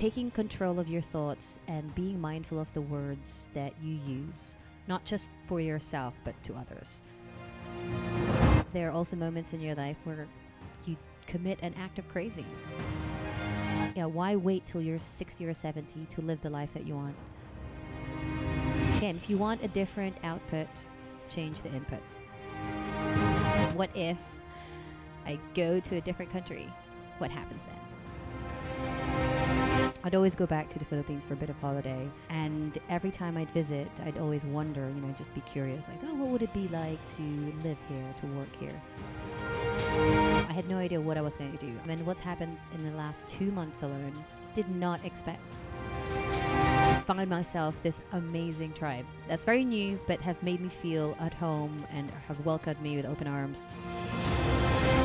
taking control of your thoughts and being mindful of the words that you use, not just for yourself, but to others. There are also moments in your life where you commit an act of crazy. Yeah, why wait till you're 60 or 70 to live the life that you want? Again, if you want a different output, change the input. What if I go to a different country? What happens then? I'd always go back to the Philippines for a bit of holiday, and every time I'd visit, I'd always wonder, you know, just be curious, like, oh, what would it be like to live here, to work here? I had no idea what I was going to do. I mean, what's happened in the last two months alone, did not expect. Found myself this amazing tribe that's very new, but have made me feel at home and have welcomed me with open arms.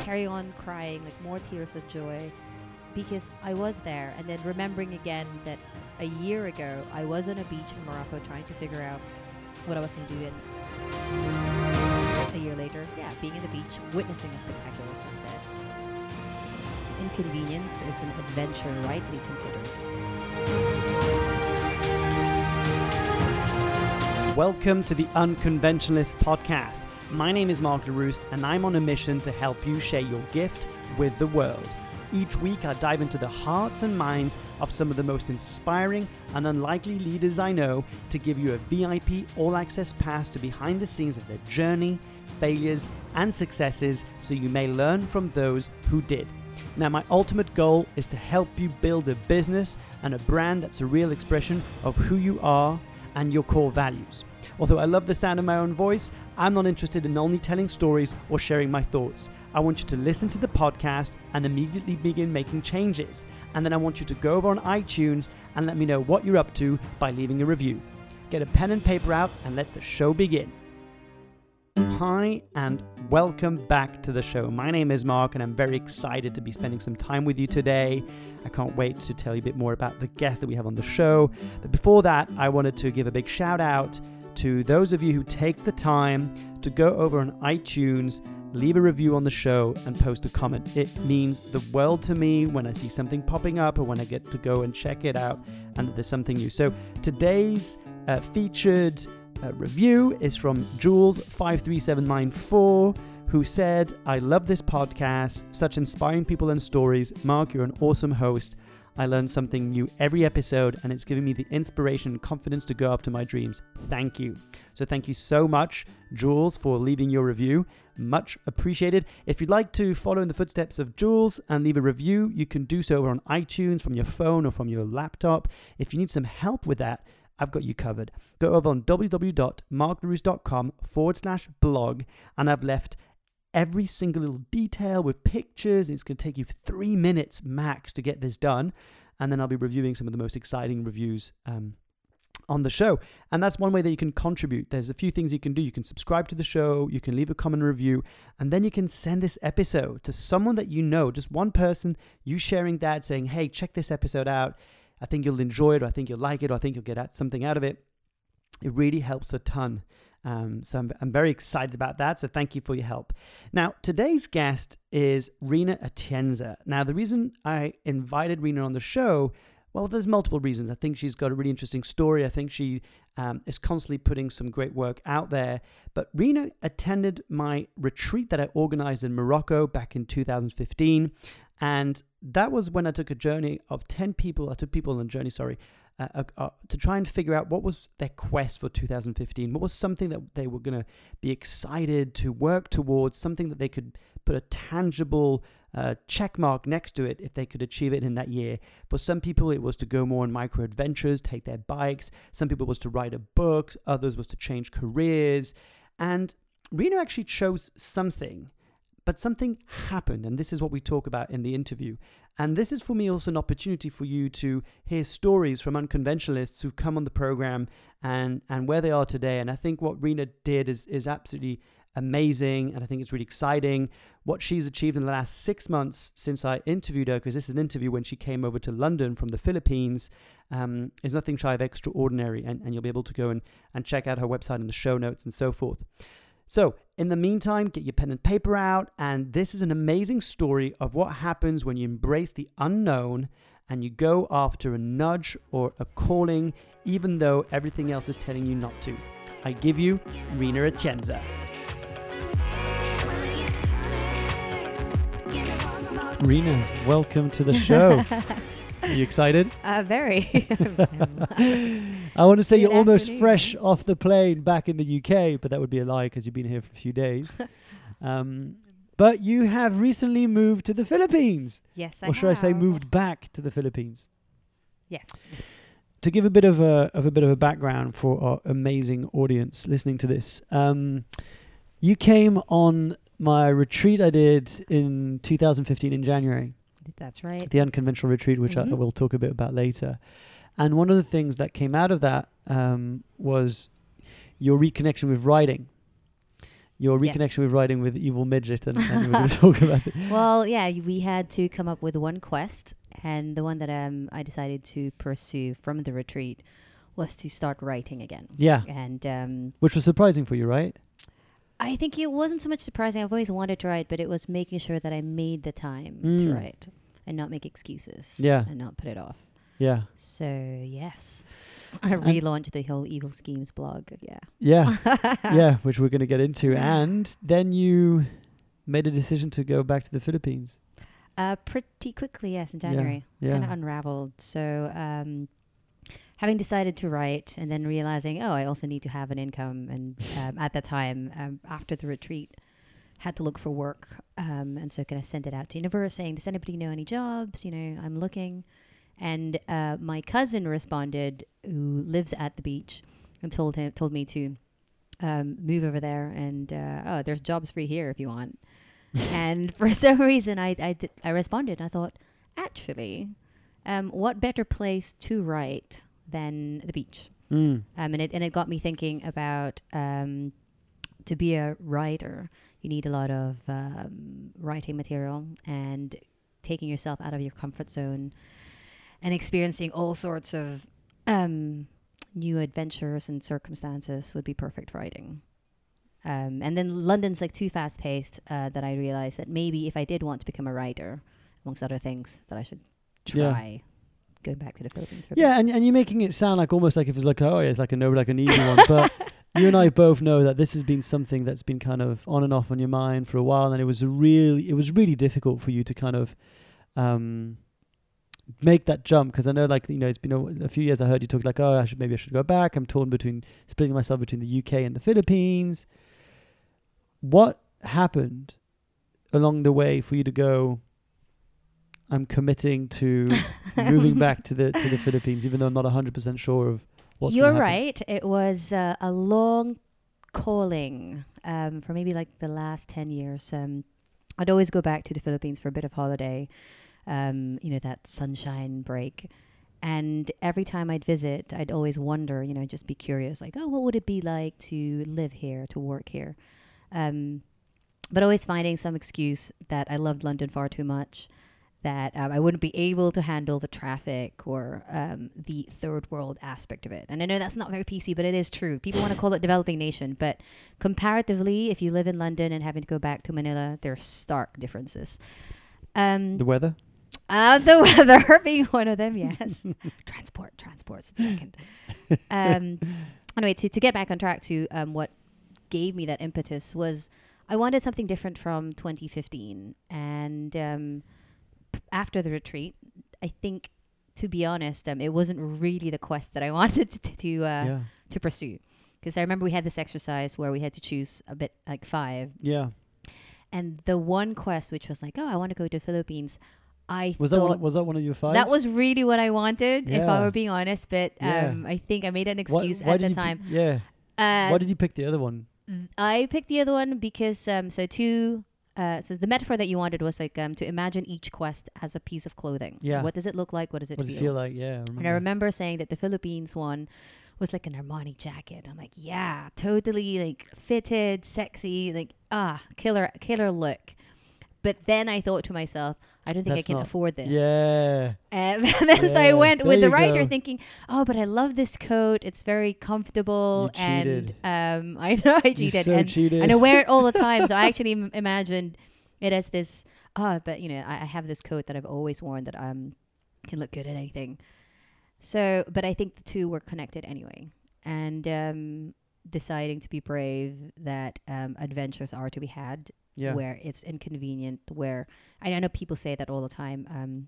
Carry on crying, like more tears of joy, because I was there, and then remembering again that a year ago I was on a beach in Morocco trying to figure out what I was going to do. And a year later, yeah, being on the beach, witnessing a spectacular sunset. Inconvenience is an adventure rightly considered. Welcome to the Unconventionalist Podcast. My name is Mark Leruste, and I'm on a mission to help you share your gift with the world. Each week, I dive into the hearts and minds of some of the most inspiring and unlikely leaders I know to give you a VIP all access pass to behind the scenes of their journey, failures, and successes so you may learn from those who did. Now, my ultimate goal is to help you build a business and a brand that's a real expression of who you are and your core values. Although I love the sound of my own voice, I'm not interested in only telling stories or sharing my thoughts. I want you to listen to the podcast and immediately begin making changes. And then I want you to go over on iTunes and let me know what you're up to by leaving a review. Get a pen and paper out and let the show begin. Hi, and welcome back to the show. My name is Mark, and I'm very excited to be spending some time with you today. I can't wait to tell you a bit more about the guests that we have on the show. But before that, I wanted to give a big shout out to those of you who take the time to go over on iTunes, leave a review on the show, and post a comment. It means the world to me when I see something popping up or when I get to go and check it out and there's something new. So today's uh, featured uh, review is from Jules53794, who said, I love this podcast, such inspiring people and stories. Mark, you're an awesome host. I learn something new every episode, and it's giving me the inspiration and confidence to go after my dreams. Thank you. So, thank you so much, Jules, for leaving your review. Much appreciated. If you'd like to follow in the footsteps of Jules and leave a review, you can do so on iTunes from your phone or from your laptop. If you need some help with that, I've got you covered. Go over on www.markleruste.com forward slash blog, and I've left every single little detail with pictures. It's going to take you three minutes max to get this done. And then I'll be reviewing some of the most exciting reviews um, on the show. And that's one way that you can contribute. There's a few things you can do. You can subscribe to the show, you can leave a comment review, and then you can send this episode to someone that you know, just one person, you sharing that, saying, hey, check this episode out. I think you'll enjoy it, or I think you'll like it, or I think you'll get something out of it. It really helps a ton. Um, so I'm, I'm, very excited about that. So thank you for your help. Now, today's guest is Rina Atienza. Now, the reason I invited Rina on the show, well, there's multiple reasons. I think she's got a really interesting story. I think she um, is constantly putting some great work out there. But Rina attended my retreat that I organized in Morocco back in 2015. And that was when I took a journey of 10 people. I took people on a journey, sorry, uh, uh, uh, to try and figure out what was their quest for 2015. What was something that they were going to be excited to work towards, something that they could put a tangible uh, check mark next to it if they could achieve it in that year. For some people, it was to go more on micro adventures, take their bikes. Some people was to write a book. Others was to change careers. And Rina actually chose something but something happened, and this is what we talk about in the interview. And this is for me also an opportunity for you to hear stories from unconventionalists who've come on the program and, and where they are today. And I think what Rina did is, is absolutely amazing. And I think it's really exciting what she's achieved in the last six months since I interviewed her, because this is an interview when she came over to London from the Philippines, um, is nothing shy of extraordinary. And, and you'll be able to go and, and check out her website in the show notes and so forth. So, in the meantime, get your pen and paper out. And this is an amazing story of what happens when you embrace the unknown and you go after a nudge or a calling, even though everything else is telling you not to. I give you Rina Atienza. Rina, welcome to the show. Are you excited? Uh, very. I want to say Good you're almost afternoon. fresh off the plane back in the UK, but that would be a lie because you've been here for a few days. um, but you have recently moved to the Philippines, yes, I or should I say, moved back to the Philippines. Yes. To give a bit of a of a bit of a background for our amazing audience listening to this, um, you came on my retreat I did in 2015 in January. That's right. the unconventional retreat, which I, I will talk a bit about later. And one of the things that came out of that um, was your reconnection with writing. Your Yes. reconnection with writing with Evil Midget, and, and we're going to talk about it. Well, yeah, we had to come up with one quest, and the one that um, I decided to pursue from the retreat was to start writing again. Yeah, And um, which was surprising for you, right? I think it wasn't so much surprising. I've always wanted to write, but it was making sure that I made the time to Mm. write and not make excuses. Yeah. And not put it off. Yeah, So, yes. I relaunched the whole Evil Schemes blog. Yeah. yeah, yeah, which we're going to get into. And then you made a decision to go back to the Philippines. Uh, pretty quickly, yes, in Yeah, January. yeah. Kind of unraveled. So, um, having decided to write and then realizing, oh, I also need to have an income. And um, at that time, um, after the retreat, had to look for work. Um, and so, kind of sent it out to universe saying, does anybody know any jobs? You know, I'm looking. And uh, my cousin responded, who lives at the beach, and told him, told me to um, move over there. And uh, oh, there's jobs free here if you want. and for some reason, I I, did, I responded. I thought, actually, um, what better place to write than the beach? Mm. Um, and it and it got me thinking about um, to be a writer, you need a lot of um, writing material and taking yourself out of your comfort zone and experiencing all sorts of um, new adventures and circumstances would be perfect writing. Um, and then London's like too fast paced uh, that I realized that maybe if I did want to become a writer, amongst other things, that I should Yeah. Going back to the Philippines for. Yeah, and, and you're making it sound like almost like if it's like, oh, yeah, it's like a no, like an easy one. But you and I both know that this has been something that's been kind of on and off on your mind for a while, and it was a really, it was really difficult for you to kind of um, make that jump because I know, like you know, it's been a, a few years. I heard you talk like, oh, I should maybe I should go back. I'm torn between splitting myself between the UK and the Philippines. What happened along the way for you to go? I'm committing to moving back to the to the Philippines, even though I'm not 100 percent sure of what's You're right. It was uh, a long calling um, for maybe like the last 10 years. Um, I'd always go back to the Philippines for a bit of holiday, um, you know, that sunshine break. And every time I'd visit, I'd always wonder, you know, just be curious, like, oh, what would it be like to live here, to work here? Um, but always finding some excuse that I loved London far too much, that um, I wouldn't be able to handle the traffic or um, the third world aspect of it. And I know that's not very PC, but it is true. People want to call it developing nation, but comparatively, if you live in London and having to go back to Manila, there are stark differences. Um, The weather? uh, the weather being one of them, yes. transport, transport's the second. Um, anyway, to, to get back on track to um, what gave me that impetus was I wanted something different from 2015. And um, after the retreat, I think, to be honest, um, it wasn't really the quest that I wanted to, to, uh, yeah. to pursue. Because I remember we had this exercise where we had to choose a bit like five. Yeah. And the one quest, which was like, oh, I want to go to Philippines. I Was that one, was that one of your five? that was really what I wanted, if I were being honest. But Yeah. um, I think I made an excuse why at did the time. Pick, yeah. Uh, why did you pick the other one? I picked the other one because um, so two. Uh, so the metaphor that you wanted was like um, to imagine each quest as a piece of clothing. Yeah. What does it look like? What does it What does feel? it feel like? Yeah. I And I remember. remember saying that the Philippines one was like an Armani jacket. I'm like, yeah, totally like fitted, sexy, like ah, killer, killer look. But then I thought to myself, I don't think That's I can afford this. Yeah. Um, and then so I Yeah, went with the writer go. thinking, oh, but I love this coat. It's very comfortable. You and um, I know I cheated. so and, cheated. and I wear it all the time. so I actually Im- imagined it as this, oh, but you know, I, I have this coat that I've always worn that um can look good at anything. So, but I think the two were connected anyway. And um, deciding to be brave that um, adventures are to be had yeah. where it's inconvenient where I I know people say that all the time um,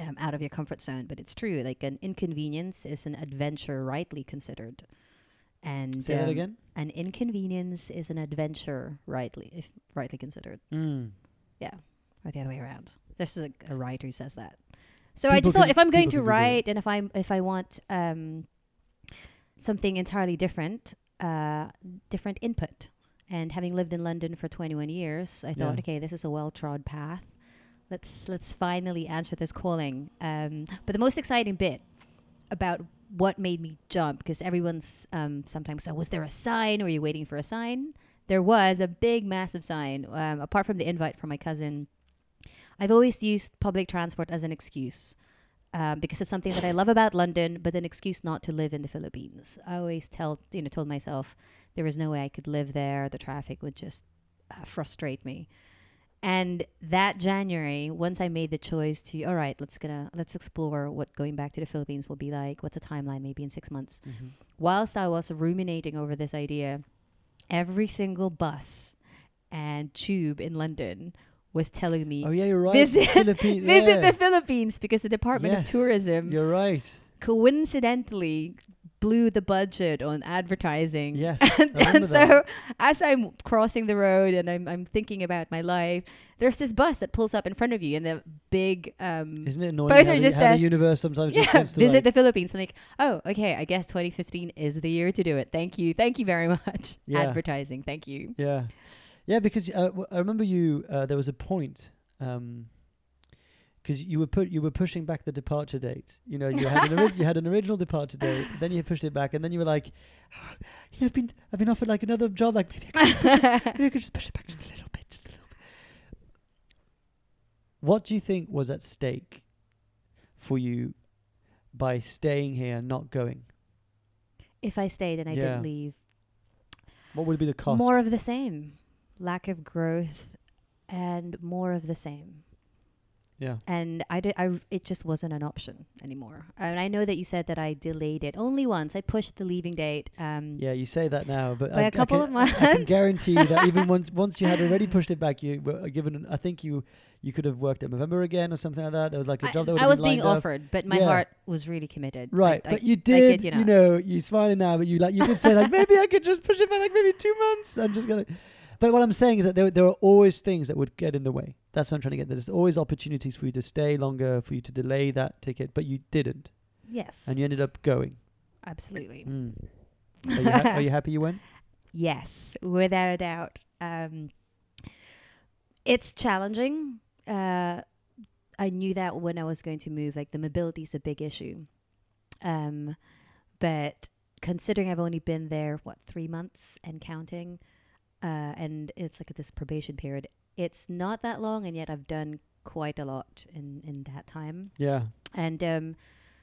um, out of your comfort zone but it's true like an inconvenience is an adventure rightly considered and Say that um, again. an inconvenience is an adventure rightly if rightly considered Mm. or the other way around this is a, a writer who says that so I just thought if I'm going to can Google it. write and if I'm if I want um, something entirely different, uh, different input, and having lived in London for 21 years, I thought, Yeah. okay, this is a well-trod path. Let's let's finally answer this calling. Um, but the most exciting bit about what made me jump because everyone's um, sometimes so was there a sign or were you waiting for a sign there was a big massive sign um, apart from the invite from my cousin i've always used public transport as an excuse um, because it's something that i love about london but an excuse not to live in the philippines i always tell you know told myself there was no way i could live there the traffic would just uh, frustrate me and that January, once I made the choice to, all right, let's gonna let's explore what going back to the Philippines will be like. What's a timeline? Maybe in six months. Mm-hmm. Whilst I was ruminating over this idea, every single bus and tube in London was telling me Oh yeah, you're right. Visit- visit yeah. the Philippines because the Department Yes, of Tourism You're right. Coincidentally blew the budget on advertising. Yes, and, and so that. as I'm crossing the road and I'm I'm thinking about my life, there's this bus that pulls up in front of you and the big um Isn't it annoying Poster the, just the says- universe sometimes yeah, to visit like, the Philippines. I'm like, oh, okay, I guess 2015 is the year to do it. Thank you, thank you very much. Yeah. Advertising, thank you. Yeah, yeah. Because uh, w- I remember you. Uh, there was a point. Um, because you were put you were pushing back the departure date. You know, you had an ori- you had an original departure date, then you pushed it back, and then you were like, you know, I've been I've been offered like another job. Like maybe I could, maybe I could just push it back just a little bit, just a little bit. What do you think was at stake for you by staying here and not going? if I stayed and I Yeah. didn't leave, What would be the cost? more of the same, lack of growth, and more of the same. Yeah. and I, did, I it just wasn't an option anymore. And I know that you said that I delayed it only once. I pushed the leaving date. Um, Yeah, you say that now, but By I, a couple I of months. I- can guarantee you that even once once you had already pushed it back, you were given. I think you you could have worked at November again or something like that. There was like a I, job that would I was being lined up. offered, but my Yeah. heart was really committed. Right, I- but you I did, kid you you know, you're smiling now, but you like you did say like maybe I could just push it back like maybe two months. I'm just gonna. But what I'm saying is that there there are always things that would get in the way. That's what I'm trying to get. There's always opportunities for you to stay longer, for you to delay that ticket, but you didn't, Yes, and you ended up going. absolutely. Mm. Are, you ha- are you happy you went? Yes, without a doubt. Um, it's challenging. Uh, I knew that when I was going to move, like the mobility is a big issue. Um, but considering I've only been there, what, three months and counting, uh, and it's like this probation period, it's not that long, and yet I've done quite a lot in, in that time. Yeah. And um,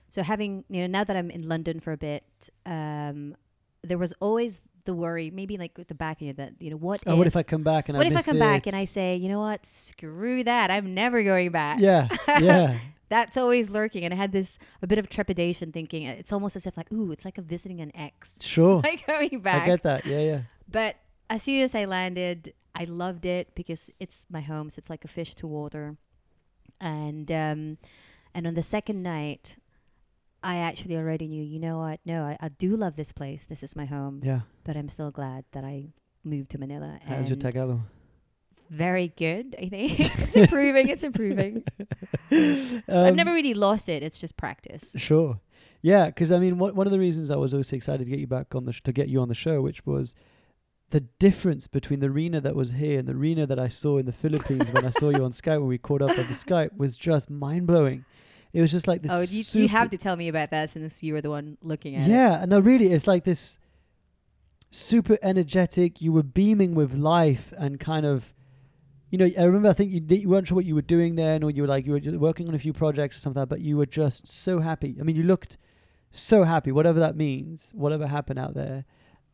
so having you know now that I'm in London for a bit, um, there was always the worry, maybe like with the back of you that you know what Oh, if, what if I come back and what I if I come back and I say you know what screw that I'm never going back. Yeah, yeah. That's always lurking, and I had this a bit of trepidation, thinking uh, it's almost as if like ooh, it's like a visiting an ex, Sure. like going back. I get that. Yeah, yeah. But as soon as I landed, I loved it because it's my home, so it's like a fish to water. And um, and on the second night, I actually already knew. You know what? No, I, I do love this place. This is my home. Yeah. But I'm still glad that I moved to Manila. How's your Tagalog? Very good. I think it's improving. It's improving. So I've Um, never really lost it. It's just practice. Sure. Yeah, because I mean, one one of the reasons I was always excited to get you back on the sh- to get you on the show, which was the difference between the Rina that was here and the Rina that I saw in the Philippines when I saw you on Skype when we caught up over Skype was just mind blowing. It was just like this. Oh, you, you have to tell me about that since you were the one looking at it. Yeah, no, really, it's like this super energetic. You were beaming with life and kind of you know, I remember I think you, you weren't sure what you were doing then, or you were like you were working on a few projects or something, like that, but you were just so happy. I mean, you looked so happy, whatever that means, whatever happened out there,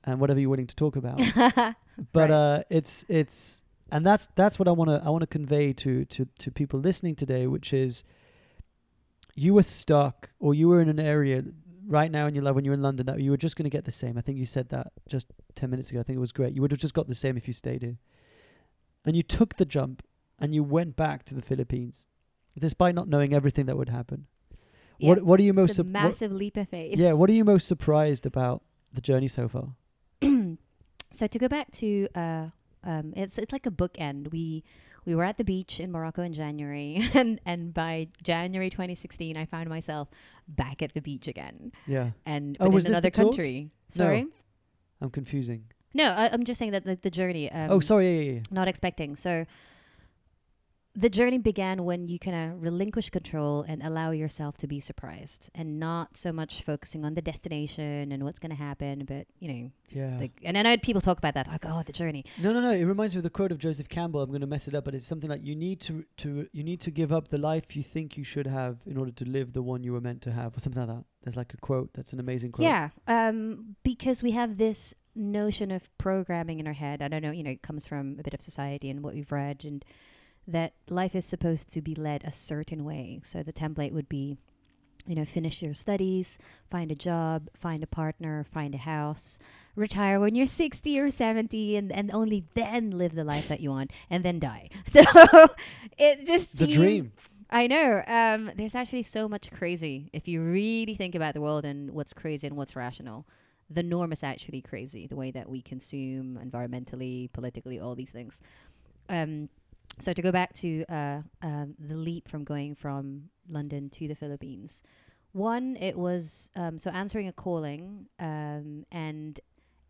and whatever you're willing to talk about. but Right. uh, it's it's and that's that's what I want to I want to convey to to to people listening today, which is you were stuck or you were in an area right now in your life when you're in London that you were just going to get the same. I think you said that just ten minutes ago. I think it was great. You would have just got the same if you stayed here, and you took the jump and you went back to the Philippines, despite not knowing everything that would happen. Yeah, What what are you most a sup- what- massive leap of faith. yeah what are you most surprised about the journey so far? So to go back to uh, um, it's it's like a bookend. We we were at the beach in Morocco in January, and and by January 2016, I found myself back at the beach again, Yeah, and Oh, was in another talk? country. Sorry, I'm confusing. no, I, I'm just saying that the, the journey. Um, oh, sorry. Yeah, yeah, yeah. not expecting. So the journey began when you kind of relinquish control and allow yourself to be surprised and not so much focusing on the destination and what's going to happen but you know Yeah. like and i know people talk about that like oh the journey No, no, no. It reminds me of the quote of Joseph Campbell. I'm going to mess it up, but it's something like you need to to you need to give up the life you think you should have in order to live the one you were meant to have, or something like that. There's like a quote that's an amazing quote. Yeah, um, because we have this notion of programming in our head. I don't know, you know, it comes from a bit of society and what we've read, and that life is supposed to be led a certain way. So the template would be, you know, finish your studies, find a job, find a partner, find a house, retire when you're 60 or 70, and, and only then live the life that you want, and then die. So it just The dream. I know. Um, there's actually so much crazy. If you really think about the world and what's crazy and what's rational, the norm is actually crazy. The way that we consume environmentally, politically, all these things. Um, so to go back to uh, um, the leap from going from London to the Philippines, one, it was um, so answering a calling, um, and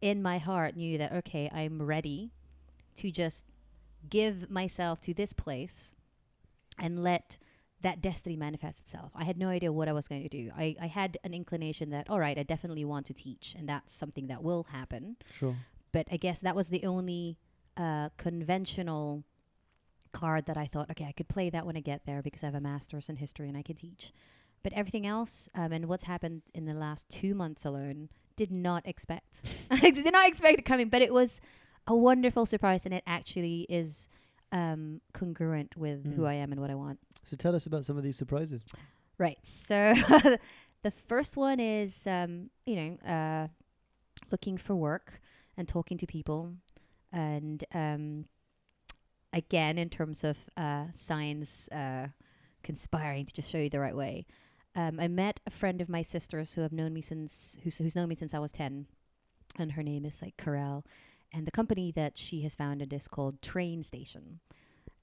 in my heart knew that okay, I'm ready to just give myself to this place and let that destiny manifest itself. I had no idea what I was going to do. I, I had an inclination that, all right, I definitely want to teach, and that's something that will happen. Sure. But I guess that was the only uh, conventional card that I thought, okay, I could play that when I get there because I have a master's in history and I could teach. But everything else, um, and what's happened in the last two months alone, did not expect. I did not expect it coming, but it was a wonderful surprise, and it actually is um, congruent with who Mm. I am and what I want. So tell us about some of these surprises. Right. So the first one is, um, you know, uh, looking for work and talking to people. And um, again, in terms of uh, signs uh, conspiring to just show you the right way, um, I met a friend of my sister's who have known me since, who's, who's known me since I was 10. And her name is like Corel. And the company that she has founded is called Train Station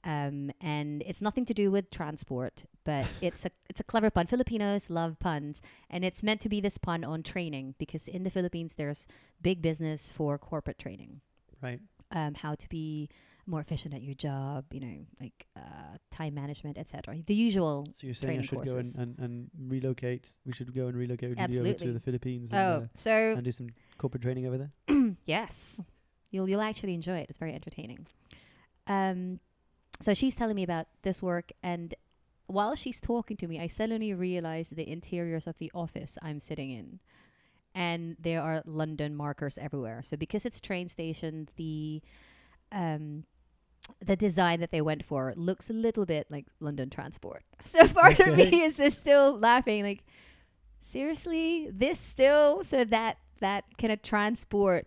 um, and it's nothing to do with transport, but it's a it's a clever pun. Filipinos love puns, and it's meant to be this pun on training because in the Philippines there's big business for corporate training, Right. um, how to be more efficient at your job, you know, like uh, time management, etc. The usual. So you're saying I should go and, and, and relocate. We should go and relocate over to the Philippines and, Oh, uh, so and do some corporate training over there. yes, you'll you'll actually enjoy it. It's very entertaining. Um, so she's telling me about this work, and while she's talking to me, I suddenly realize the interiors of the office I'm sitting in, and there are London markers everywhere. So because it's train station, the um, the design that they went for looks a little bit like London Transport. So part of me is just still laughing, like seriously, this still so that that kind of transport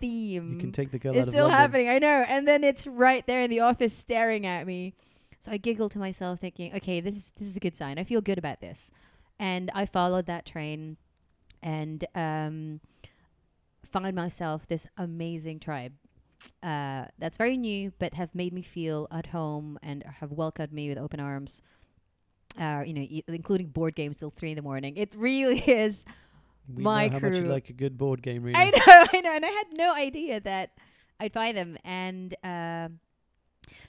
theme You can take the girl it's still happening. I know. And then it's right there in the office staring at me. So I giggle to myself thinking, okay, this is this is a good sign. I feel good about this. And I followed that train and um found myself this amazing tribe. Uh, that's very new, but have made me feel at home and have welcomed me with open arms. Uh, you know, e- including board games till three in the morning. It really is We my know how much you like a good board game, really. I know, I know, and I had no idea that I'd find them. And um,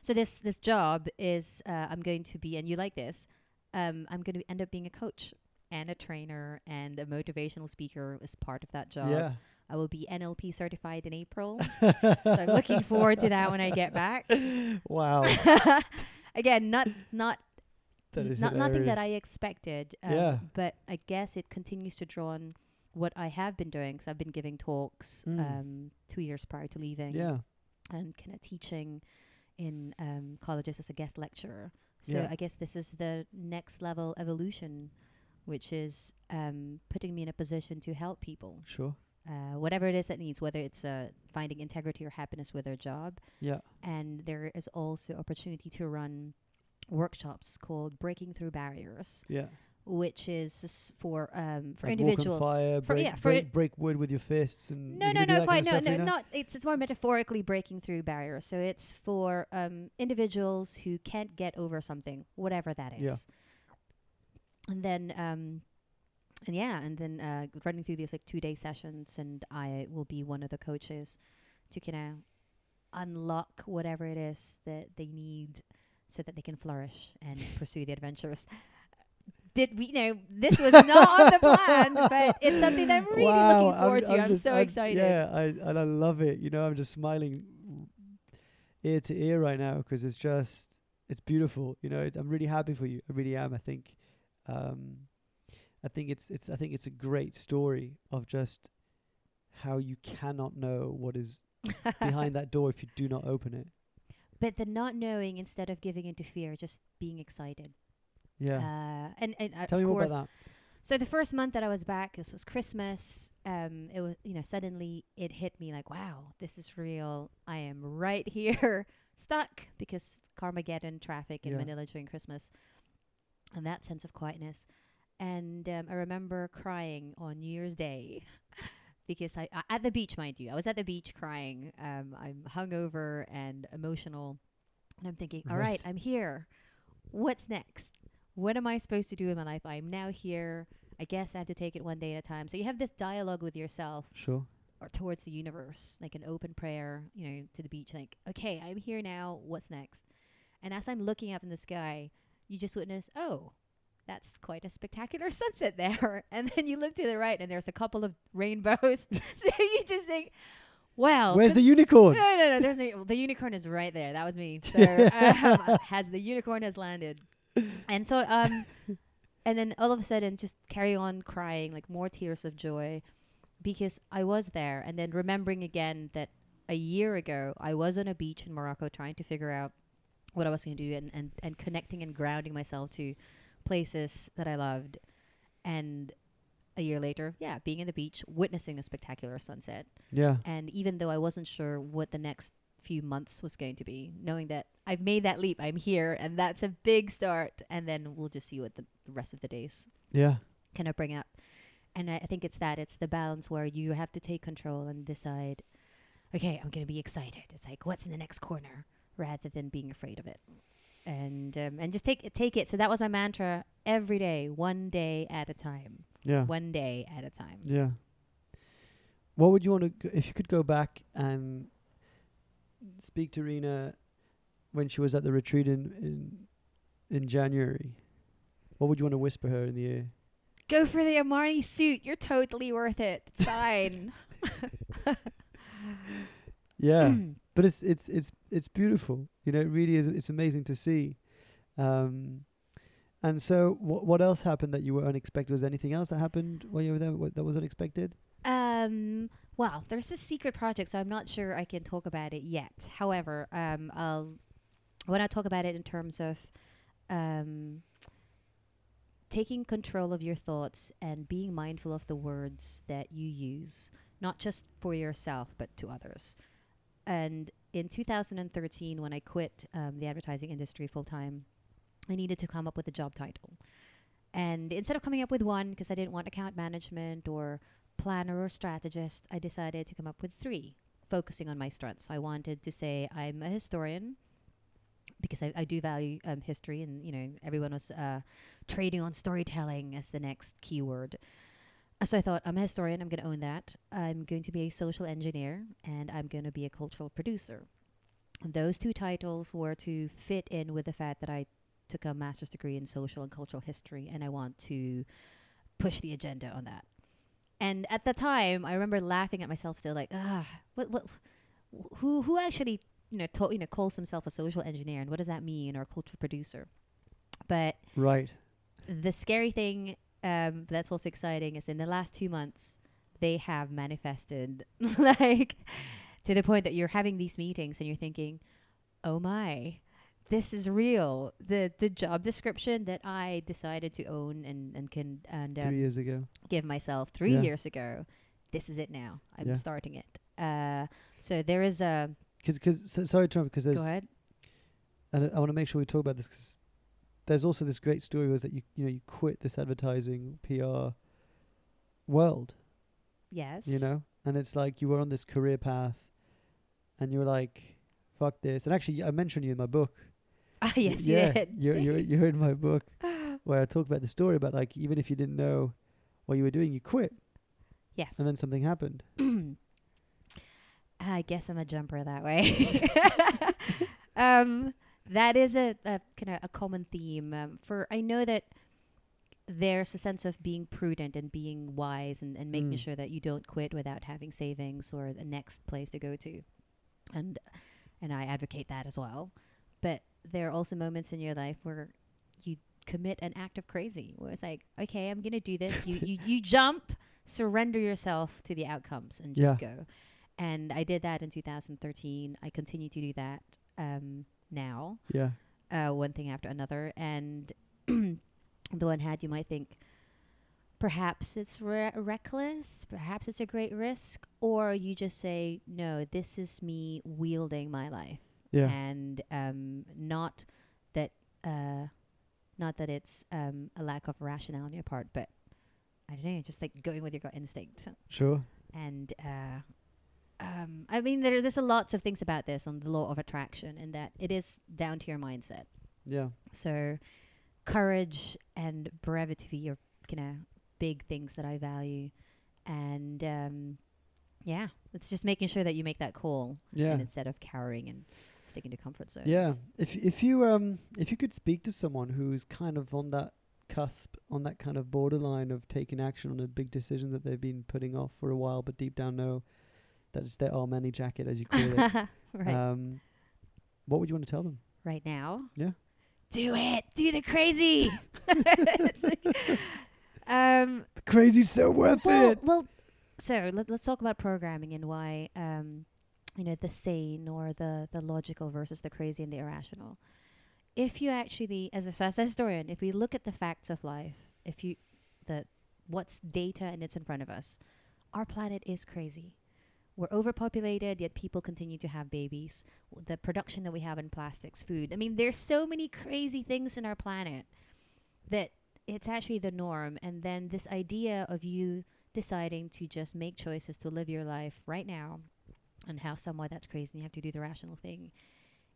so this this job is uh, I'm going to be, and you like this. Um, I'm going to end up being a coach and a trainer and a motivational speaker as part of that job. yeah. I will be NLP certified in April. so I'm looking forward to that when I get back. wow. Again, not not That is not nothing that I expected. Um, Yeah. But I guess it continues to draw on what I have been doing. So I've been giving talks Mm. um, two years prior to leaving Yeah. and kind of teaching in um, colleges as a guest lecturer. So Yeah. I guess this is the next level evolution, which is um, putting me in a position to help people, Sure. Uh, whatever it is that needs, whether it's uh, finding integrity or happiness with their job. Yeah. And there is also opportunity to run workshops called Breaking Through Barriers, Yeah. which is for um, for Like individuals. Walk on fire, For- break, yeah, for break, break wood with your fists and No, no, no, quite kind of no, no, not. It's it's more metaphorically breaking through barriers. So it's for um, individuals who can't get over something, whatever that is. Yeah. And then, um, and yeah, and then uh, running through these like two day sessions, and I will be one of the coaches to kind of unlock whatever it is that they need, so that they can flourish and pursue the adventures. Did we you know this was not on the plan, but it's something that I'm really Wow, looking forward to. I'm, just- so excited. Yeah, I and I love it. You know, I'm just smiling ear to ear right now because it's just it's beautiful. You know, it, I'm really happy for you. I really am. I think, um, I think it's it's I think it's a great story of just how you cannot know what is behind that door if you do not open it. But the not knowing instead of giving into fear, just being excited. Yeah. Uh, and and uh, Tell of course, so the first month that I was back, this was Christmas. Um, it was you know suddenly it hit me like, wow, this is real. I am right here, stuck because Carmageddon traffic in Yeah. Manila during Christmas, and that sense of quietness. And um, I remember crying on New Year's Day because I, I at the beach, mind you, I was at the beach crying. Um, I'm hungover and emotional, and I'm thinking, all Right. I'm here. What's next? What am I supposed to do in my life? I'm now here. I guess I have to take it one day at a time. So you have this dialogue with yourself. Sure. or towards the universe, like an open prayer, you know, to the beach, like, okay, I'm here now. What's next? And as I'm looking up in the sky, you just witness, oh, that's quite a spectacular sunset there. And then you look to the right and there's a couple of rainbows. so you just think, wow. Where's the unicorn? no, no, no. There's the, the unicorn is right there. That was me. So um, has the unicorn has landed, and so um, and then all of a sudden just carry on crying like more tears of joy, because I was there, and then remembering again that a year ago I was on a beach in Morocco trying to figure out what I was going to do and, and and connecting and grounding myself to places that I loved, and a year later, yeah, being in the beach, witnessing a spectacular sunset. Yeah. And even though I wasn't sure what the next few months was going to be, knowing that I've made that leap, I'm here, and that's a big start. And then we'll just see what the, the rest of the days Yeah. kind of bring up. And I, I think it's that it's the balance where you have to take control and decide, okay, I'm going to be excited. It's like, what's in the next corner, rather than being afraid of it. And um, and just take it, take it. So that was my mantra every day, one day at a time, Yeah. one day at a time. Yeah. What would you want to, go, if you could go back and speak to Rina when she was at the retreat in, in, in January? What would you want to whisper her in the ear? Go for the Armani suit. You're totally worth it. It's fine. Yeah, but it's it's it's it's beautiful. You know, it really is. It's amazing to see. Um, and so, what what else happened that you were unexpected? Was there anything else that happened while you were there that was unexpected? Um, well, there's a secret project, so I'm not sure I can talk about it yet. However, um, I'll when I talk about it in terms of um, taking control of your thoughts and being mindful of the words that you use, not just for yourself but to others. And in 2013, when I quit um, the advertising industry full time, I needed to come up with a job title. And instead of coming up with one, because I didn't want account management or planner or strategist, I decided to come up with three, focusing on my strengths. I wanted to say I'm a historian because I, I do value um, history, and you know everyone was uh, trading on storytelling as the next keyword. So I thought I'm a historian. I'm going to own that. I'm going to be a social engineer, and I'm going to be a cultural producer. Those two titles were to fit in with the fact that I took a master's degree in social and cultural history, and I want to push the agenda on that. And at the time, I remember laughing at myself still, like, ah, what, what, who, who actually, you know, to, you know, calls himself a social engineer, and what does that mean, or a cultural producer? But Right. the scary thing um, but that's also exciting is in the last two months they have manifested like to the point that you're having these meetings and you're thinking oh my this is real the the job description that i decided to own and and can and Three um, years ago. give myself three Yeah. years ago this is it now i'm Yeah. starting it uh so there is a Because, cause, so, sorry, Trump, because there's, go ahead I, I want to make sure we talk about this because there's also this great story was that you, you know, you quit this advertising PR world, yes you know, and it's like you were on this career path, and you were like, "Fuck this." And actually, I mentioned you in my book. ah Y- yes yeah, you did You're, you're you're in my book where I talk about the story about like even if you didn't know what you were doing, you quit, yes and then something happened. I guess I'm a jumper that way. um, that is a, a kind of a common theme um, for. I know that there's a sense of being prudent and being wise and, and making Mm. sure that you don't quit without having savings or the next place to go to, and and I advocate that as well. But there are also moments in your life where you commit an act of crazy, where it's like, okay, I'm gonna do this. you you you jump, surrender yourself to the outcomes, and just go. And I did that in 2013. I continue to do that um, now, Yeah, uh, one thing after another. And on the one hand, you might think perhaps it's re- reckless, perhaps it's a great risk, or you just say, no, this is me wielding my life yeah, and um, not that uh, not that it's um, a lack of rationale on your part, but I don't know, just like going with your gut instinct. sure. And uh, um, I mean, there, there's a lots of things about this on the law of attraction, and that it is down to your mindset. Yeah, So, courage and brevity are you know big things that I value, and um, yeah, it's just making sure that you make that call, yeah. instead of cowering and sticking to comfort zones. Yeah, if if you um if you could speak to someone who's kind of on that cusp, on that kind of borderline of taking action on a big decision that they've been putting off for a while, but deep down know that it's their Armani jacket, as you call it. right. Um, what would you want to tell them? right now. Yeah. Do it. Do the crazy. Like, um, Crazy's so worth well, well, so let, let's talk about programming and why, um, you know, the sane or the the logical versus the crazy and the irrational. If you actually, as a, so as a historian, if we look at the facts of life, if you, the what's data and it's in front of us, our planet is crazy. We're overpopulated, yet people continue to have babies. The production that we have in plastics, food. I mean, there's so many crazy things in our planet that it's actually the norm. And then this idea of you deciding to just make choices to live your life right now and how somewhat that's crazy and you have to do the rational thing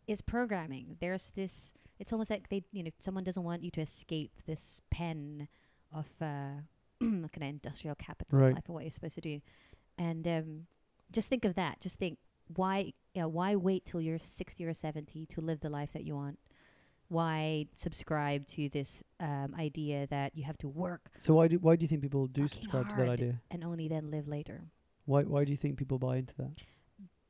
is programming. There's this it's almost like they you know, someone doesn't want you to escape this pen of uh kind of industrial capitalist Right. life and what you're supposed to do. And um just think of that. Just think why yeah, why wait till you're sixty or seventy to live the life that you want? Why subscribe to this um, idea that you have to work So why do why do you think people do subscribe to that idea? and only then live later? Why why do you think people buy into that?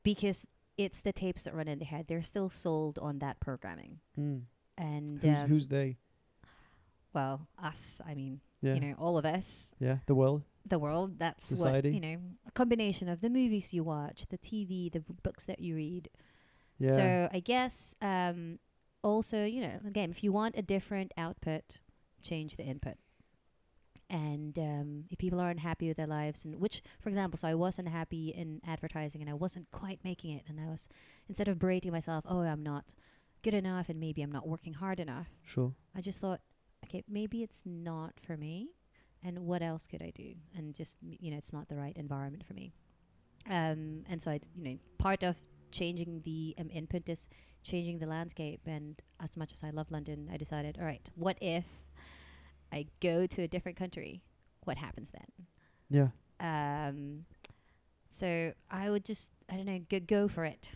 Because it's the tapes that run in their head. They're still sold on that programming. Mm. And Who's um, who's they? well, us. I mean, Yeah, you know, all of us, yeah, the world. The world. That's Society. what you know. A combination of the movies you watch, the TV, the books that you read. Yeah, So I guess um, also, you know, again, if you want a different output, change the input. And um, if people are unhappy with their lives, and which, for example, so I was unhappy in advertising and I wasn't quite making it, and I was instead of berating myself, oh, I'm not good enough, and maybe I'm not working hard enough. sure. I just thought, okay, maybe it's not for me, and what else could I do? And just you know, it's not the right environment for me. Um, and so I, you know, part of changing the um, input is changing the landscape. And as much as I love London, I decided, all right, what if I go to a different country? What happens then? Yeah, Um, so I would just, I don't know, go, go for it.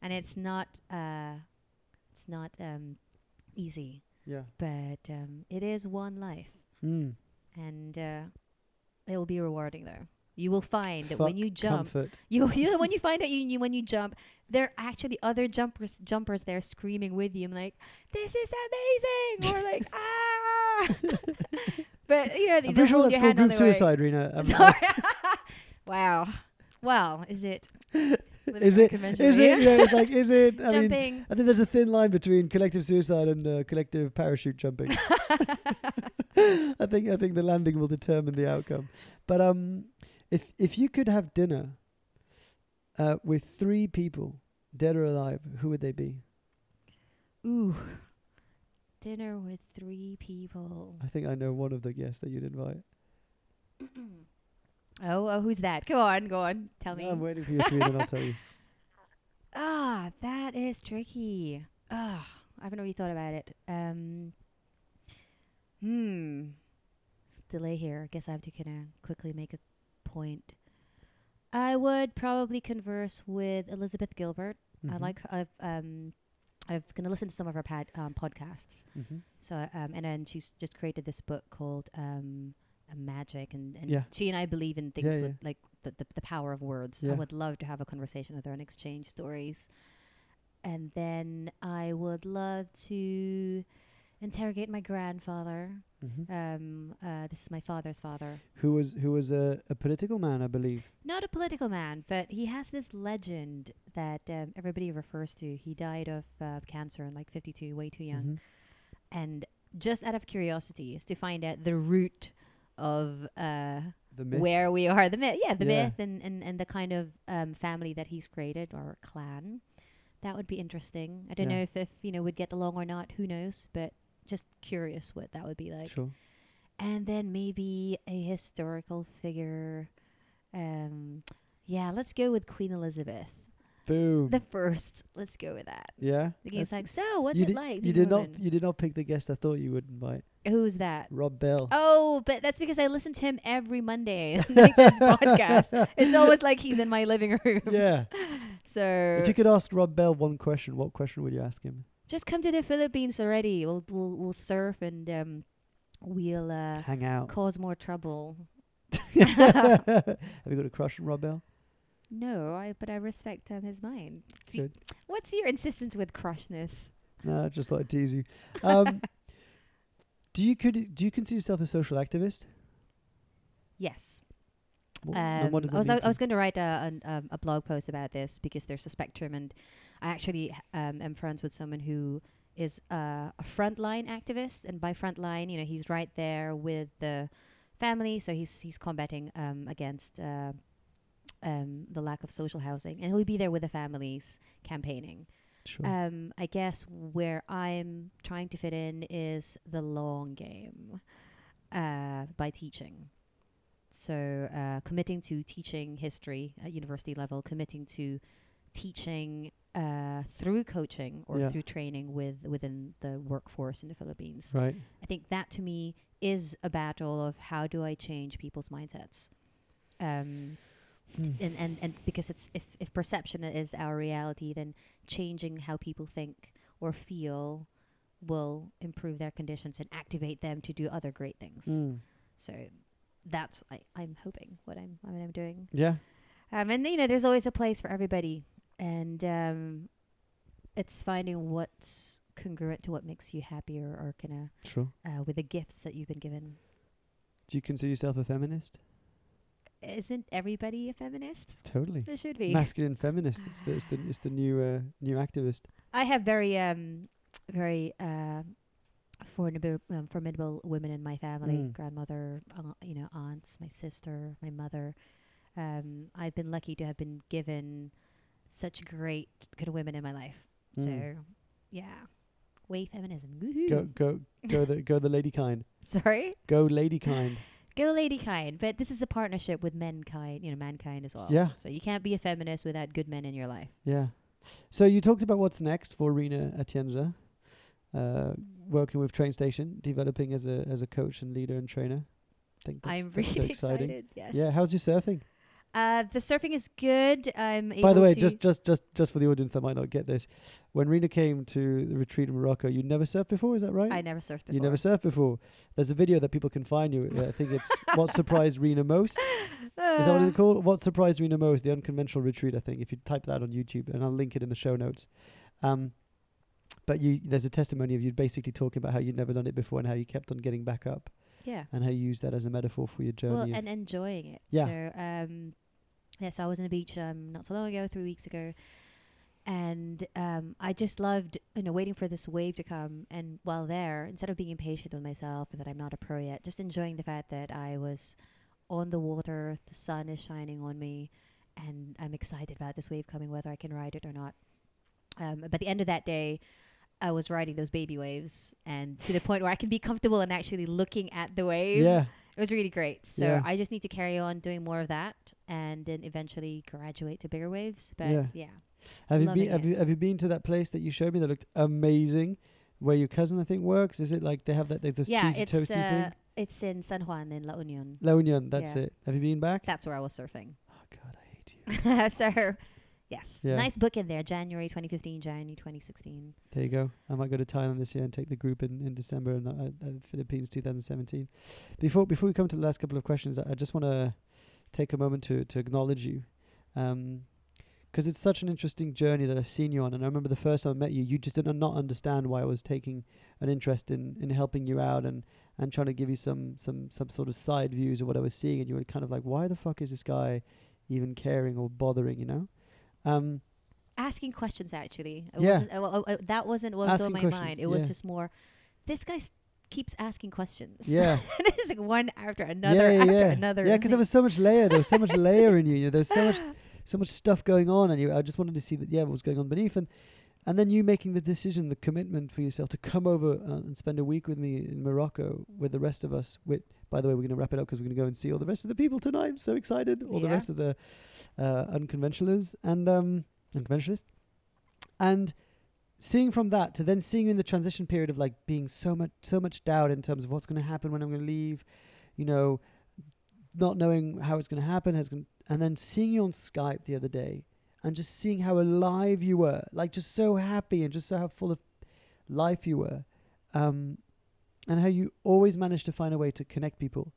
And it's not, uh, it's not um, easy yeah. but um, it is one life Mm. And uh, It'll be rewarding though. You will find that when you jump, comfort. you, you when you find out you, you when you jump, there are actually other jumpers jumpers there screaming with you. I'm like, this is amazing, or like ah. but you know, I'm pretty sure that's called group the way. suicide, Rina. Sorry. wow. Well, is it? is it? Is it? Yeah, it's like, is it? I mean, Jumping. I think there's a thin line between collective suicide and uh, collective parachute jumping. I think I think the landing will determine the outcome. But um, if if you could have dinner uh, with three people, dead or alive, who would they be? Ooh. Dinner with three people. I think I know one of the guests that you'd invite. Oh, oh, who's that? Go on, go on. Tell me. I'm waiting for your three, then I'll tell you. Ah, that is tricky. Ah, I haven't really thought about it. Um, hmm. Delay here. I guess I have to kind of quickly make a point. I would probably converse with Elizabeth Gilbert. I Mhm. like. I've um, I've gonna listen to some of her pad, um, podcasts. Mhm. So um, and then she's just created this book called um, uh, Magic, and, and Yeah. she and I believe in things Yeah, with like the, the the power of words. Yeah. I would love to have a conversation with her and exchange stories. And then I would love to interrogate my grandfather. Mhm. Um, uh, this is my father's father. Who was who was a, a political man, I believe. Not a political man, but he has this legend that um, everybody refers to. He died of uh, cancer in like 52, way too young. Mhm. and just out of curiosity is to find out the root of uh, where we are, the myth, yeah, the Yeah. myth, and, and, and the kind of um, family that he's created or clan. That would be interesting. I don't Yeah. know if, if you know we'd get along or not. Who knows? But just curious what that would be like. Sure. And then maybe a historical figure. Um, yeah, let's go with Queen Elizabeth, Boom. the first. Let's go with that. yeah. The game's like, so what's it like? You did a not. You did not pick the guest I thought you would invite. Who's that? Rob Bell. Oh, but that's because I listen to him every Monday. this podcast. It's always like he's in my living room. yeah. So If you could ask Rob Bell one question, what question would you ask him? Just come to the Philippines already. We'll we'll we'll surf and um we'll uh Hang out. cause more trouble. Have you got a crush on Rob Bell? No, I but I respect um, his mind. Good. What's your insistence with crushness? No, I just thought I'd tease you. Um, do you could do you consider yourself a social activist? Yes. Wh- Um, what does I was mean I, was going to write a um, a blog post about this because there's a spectrum, and I actually um, am friends with someone who is uh, a frontline activist, and by frontline, you know, he's right there with the family, so he's he's combating um, against uh, um, the lack of social housing, and he'll be there with the families campaigning. Sure. Um, I guess where I'm trying to fit in is the long game uh, by teaching. So uh, committing to teaching history at university level, committing to teaching uh, through coaching or Yeah. through training with within the workforce in the Philippines. right. I think that to me is a battle of how do I change people's mindsets. Um, Hmm. and, and and because it's if if perception is our reality, then changing how people think or feel will improve their conditions and activate them to do other great things. Mm. So that's I, I'm hoping what I'm what I'm doing. Yeah. Um, and you know, there's always a place for everybody, and um, it's finding what's congruent to what makes you happy or, or kind Sure. of uh, with the gifts that you've been given. Do you consider yourself a feminist? Isn't everybody a feminist? Totally. There should be. Masculine feminist. It's the, it's the, it's the new uh, new activist. I have very um very uh formidable um, formidable women in my family. Mm. Grandmother, uh, you know, aunts, my sister, my mother. Um, I've been lucky to have been given such great good women in my life. Mm. So, yeah, way feminism. Woohoo. Go go go the go the lady kind. Sorry, Go lady kind. go lady kind. But this is a partnership with menkind, you know, mankind as well. Yeah. So you can't be a feminist without good men in your life. Yeah. So you talked about what's next for Rina Atienza, uh, working with Train Station, developing as a as a coach and leader and trainer. I think that's, I'm that's so really exciting. excited. Yes. Yeah. How's your surfing? Uh, the surfing is good. I'm By the way, just just just just for the audience that might not get this, when Rina came to the retreat in Morocco, you never surfed before, is that right? I never surfed before. You never surfed before. There's a video that people can find you. uh, I think it's what surprised Rina most. Is that what Uh, it's called? What surprised Rina most? The unconventional retreat. I think if you type that on YouTube, and I'll link it in the show notes. Um, but you, there's a testimony of you basically talking about how you'd never done it before and how you kept on getting back up Yeah. and how you used that as a metaphor for your journey. Well, and enjoying it. Yeah. So, um, yeah, so I was on the beach um, not so long ago, three weeks ago, and um, I just loved, you know, waiting for this wave to come. And while there, instead of being impatient with myself that I'm not a pro yet, just enjoying the fact that I was on the water, the sun is shining on me, and I'm excited about this wave coming, whether I can ride it or not. Um, but the end of that day, I was riding those baby waves, and to the point where I can be comfortable and actually looking at the wave. yeah, It was really great. So Yeah. I just need to carry on doing more of that and then eventually graduate to bigger waves. But Yeah. yeah. have you been? Have it. you have you been to that place that you showed me that looked amazing, where your cousin I think works? Is it like they have that like this yeah, cheesy it's toasty uh, thing? it's in San Juan in La Union. La Union, that's yeah. it. Have you been back? That's where I was surfing. Oh God, I hate you. so yes. Yeah. Nice book in there. January 2015, January 2016. There you go. I might go to Thailand this year and take the group in, in December and uh, uh, Philippines 2017. Before before we come to the last couple of questions, I, I just want to take a moment to to acknowledge you, because it's such an interesting journey that I've seen you on. And I remember the first time I met you, you just did not understand why I was taking an interest in in helping you out and and trying to give you some some some sort of side views of what I was seeing. And you were kind of like, why the fuck is this guy even caring or bothering? You know. Um, Asking questions actually. It Yeah. wasn't, uh, uh, that wasn't what was on my questions, mind. It was just more this guy s- keeps asking questions. yeah. and it's like one after another yeah, after yeah. another. Yeah, because there was so much layer. There was so much layer in you. you know, there was so much, so much stuff going on, and you. I just wanted to see that. Yeah, what was going on beneath, and and then you making the decision, the commitment for yourself to come over uh, and spend a week with me in Morocco with the rest of us. With by the way, we're going to wrap it up because we're going to go and see all the rest of the people tonight. I'm so excited. All the rest of the uh, unconventionalists and um, unconventionalists, and seeing from that to then seeing you in the transition period of like being so much so much doubt in terms of what's going to happen when I'm going to leave, you know, not knowing how it's going to happen, has going and then seeing you on Skype the other day and just seeing how alive you were, like just so happy and just so how full of life you were, um, and how you always managed to find a way to connect people.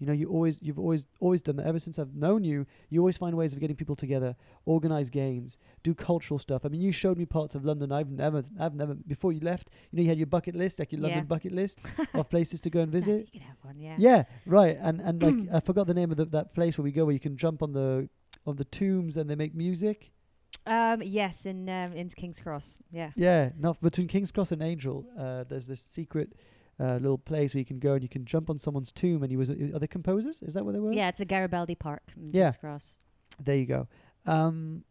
You know, you always, you've always, always done that. Ever since I've known you, you always find ways of getting people together, organize games, do cultural stuff. I mean, you showed me parts of London I've never, I've never before you left. You know, you had your bucket list, like your Yeah. London bucket list of places to go and visit. You can have one, yeah. Yeah, right. And and like I forgot the name of the, that place where we go where you can jump on the on the tombs and they make music. Um, yes, in um, in King's Cross. Yeah. Yeah, not between King's Cross and Angel. Uh, there's this secret uh, little place where you can go and you can jump on someone's tomb. And he was are they composers? Is that what they were? Yeah, it's a Garibaldi Park in Yeah. King's Cross. There you go. Um,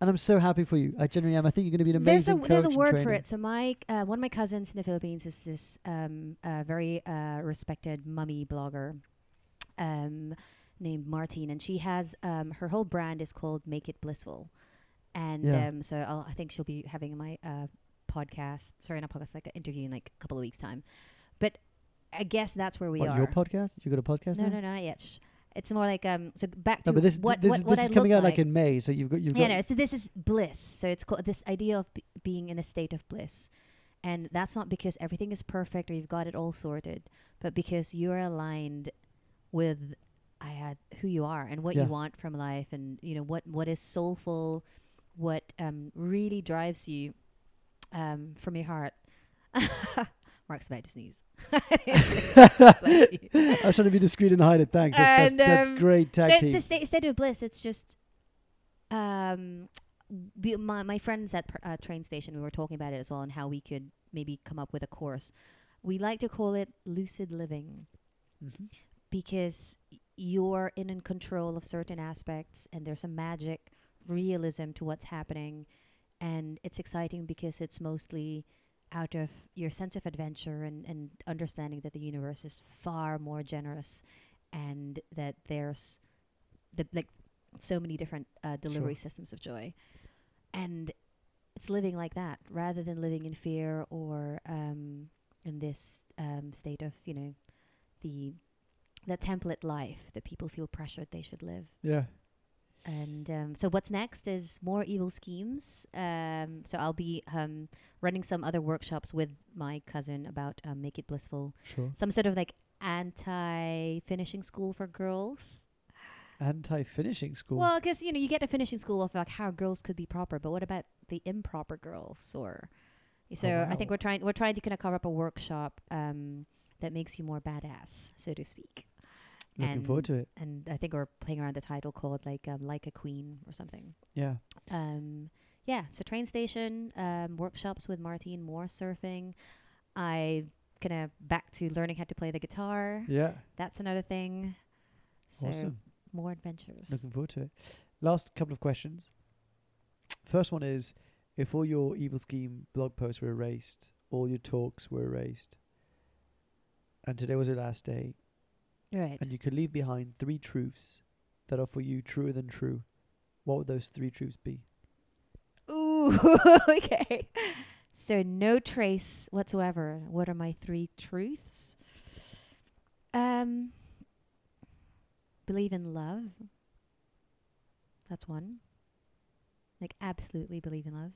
and I'm so happy for you. I genuinely am. I think you're going to be an amazing. There's a there's a word for it. So my uh, one of my cousins in the Philippines is this um, uh, very uh, respected mummy blogger um, named Martine, and she has um, her whole brand is called Make It Blissful, and Yeah. um, so I'll, I think she'll be having my uh, podcast. Sorry, not podcast, like an interview in like a couple of weeks time. But I guess that's where we What, are. your podcast? You got a podcast no, now? no, no, not yet. Shh. It's more like um. So back to No, but this what this, what, this what is I coming out like like in May, so you've got you've yeah, got no. So this is bliss. So it's called this idea of b- being in a state of bliss, and that's not because everything is perfect or you've got it all sorted, but because you're aligned with I had who you are and what Yeah. you want from life, and you know what what is soulful, what um really drives you, um from your heart. Mark's about to sneeze. I was trying to be discreet and hide it. Thanks. That's, And, that's, that's um, great tag so it's a state, state of bliss. It's just, um, we, my my friends at pr- uh, train station, we were talking about it as well, and how we could maybe come up with a course. We like to call it lucid living Mhm. because you're in, in control of certain aspects, and there's a magic realism to what's happening, and it's exciting because it's mostly out of your sense of adventure and, and understanding that the universe is far more generous and that there's the like so many different uh, delivery systems of joy. And it's living like that rather than living in fear or um, in this um, state of you know the the template life that people feel pressured they should live. Yeah. And um, so, what's next is more evil schemes. Um, so, I'll be um, running some other workshops with my cousin about um, Make It Blissful, Sure. some sort of like anti finishing school for girls. Anti-finishing school. Well, because, you know, you get a finishing school of like how girls could be proper, but what about the improper girls? Or so I think we're trying we're trying to kind of cover up a workshop um, that makes you more badass, so to speak. Looking forward to it. And I think we're playing around the title called like um, like a queen or something. Yeah. Um, yeah, so train station um, workshops with Martine, more surfing. I kind of back to learning how to play the guitar. Yeah. That's another thing. So awesome. more adventures. Looking forward to it. Last couple of questions. First one is if all your evil scheme blog posts were erased, all your talks were erased, and today was your last day, Right. and you could leave behind three truths that are for you truer than true, what would those three truths be? Ooh, okay. So no trace whatsoever. What are my three truths? Um believe in love. That's one. Like absolutely believe in love.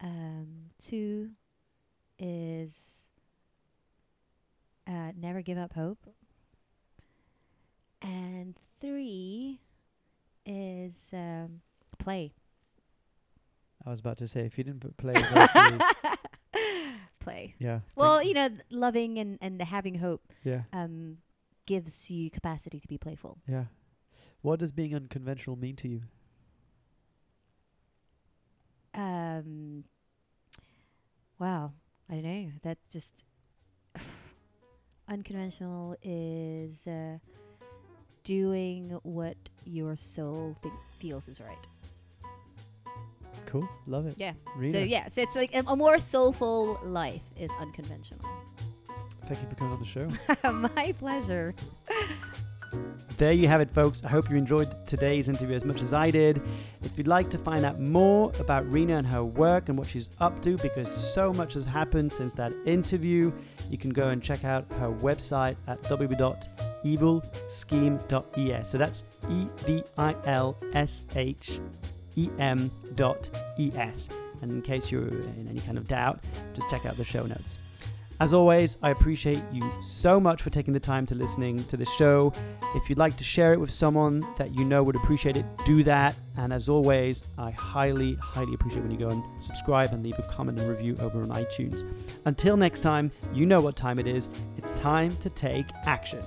Um two is uh never give up hope. And three is um play. I was about to say if you didn't put play, with those three- play. yeah. Well, you know, th- loving and, and having hope yeah, um, gives you capacity to be playful. yeah. What does being unconventional mean to you? Um, wow, I don't know. That just unconventional is uh, doing what your soul think feels is right. Cool, love it. Yeah. Rina, So yeah, so it's like a, a more soulful life is unconventional. thank you for coming on the show. My pleasure. There you have it, folks. I hope you enjoyed today's interview as much as I did. If you'd like to find out more about Rina and her work and what she's up to, because so much has happened since that interview, you can go and check out her website at www.evilscheme.es. So that's E V I L S H E M dot E S. And in case you're in any kind of doubt, just check out the show notes. As always, I appreciate you so much for taking the time to listening to the show. If you'd like to share it with someone that you know would appreciate it, do that. And as always, I highly, highly appreciate when you go and subscribe and leave a comment and review over on iTunes. Until next time, you know what time it is. It's time to take action.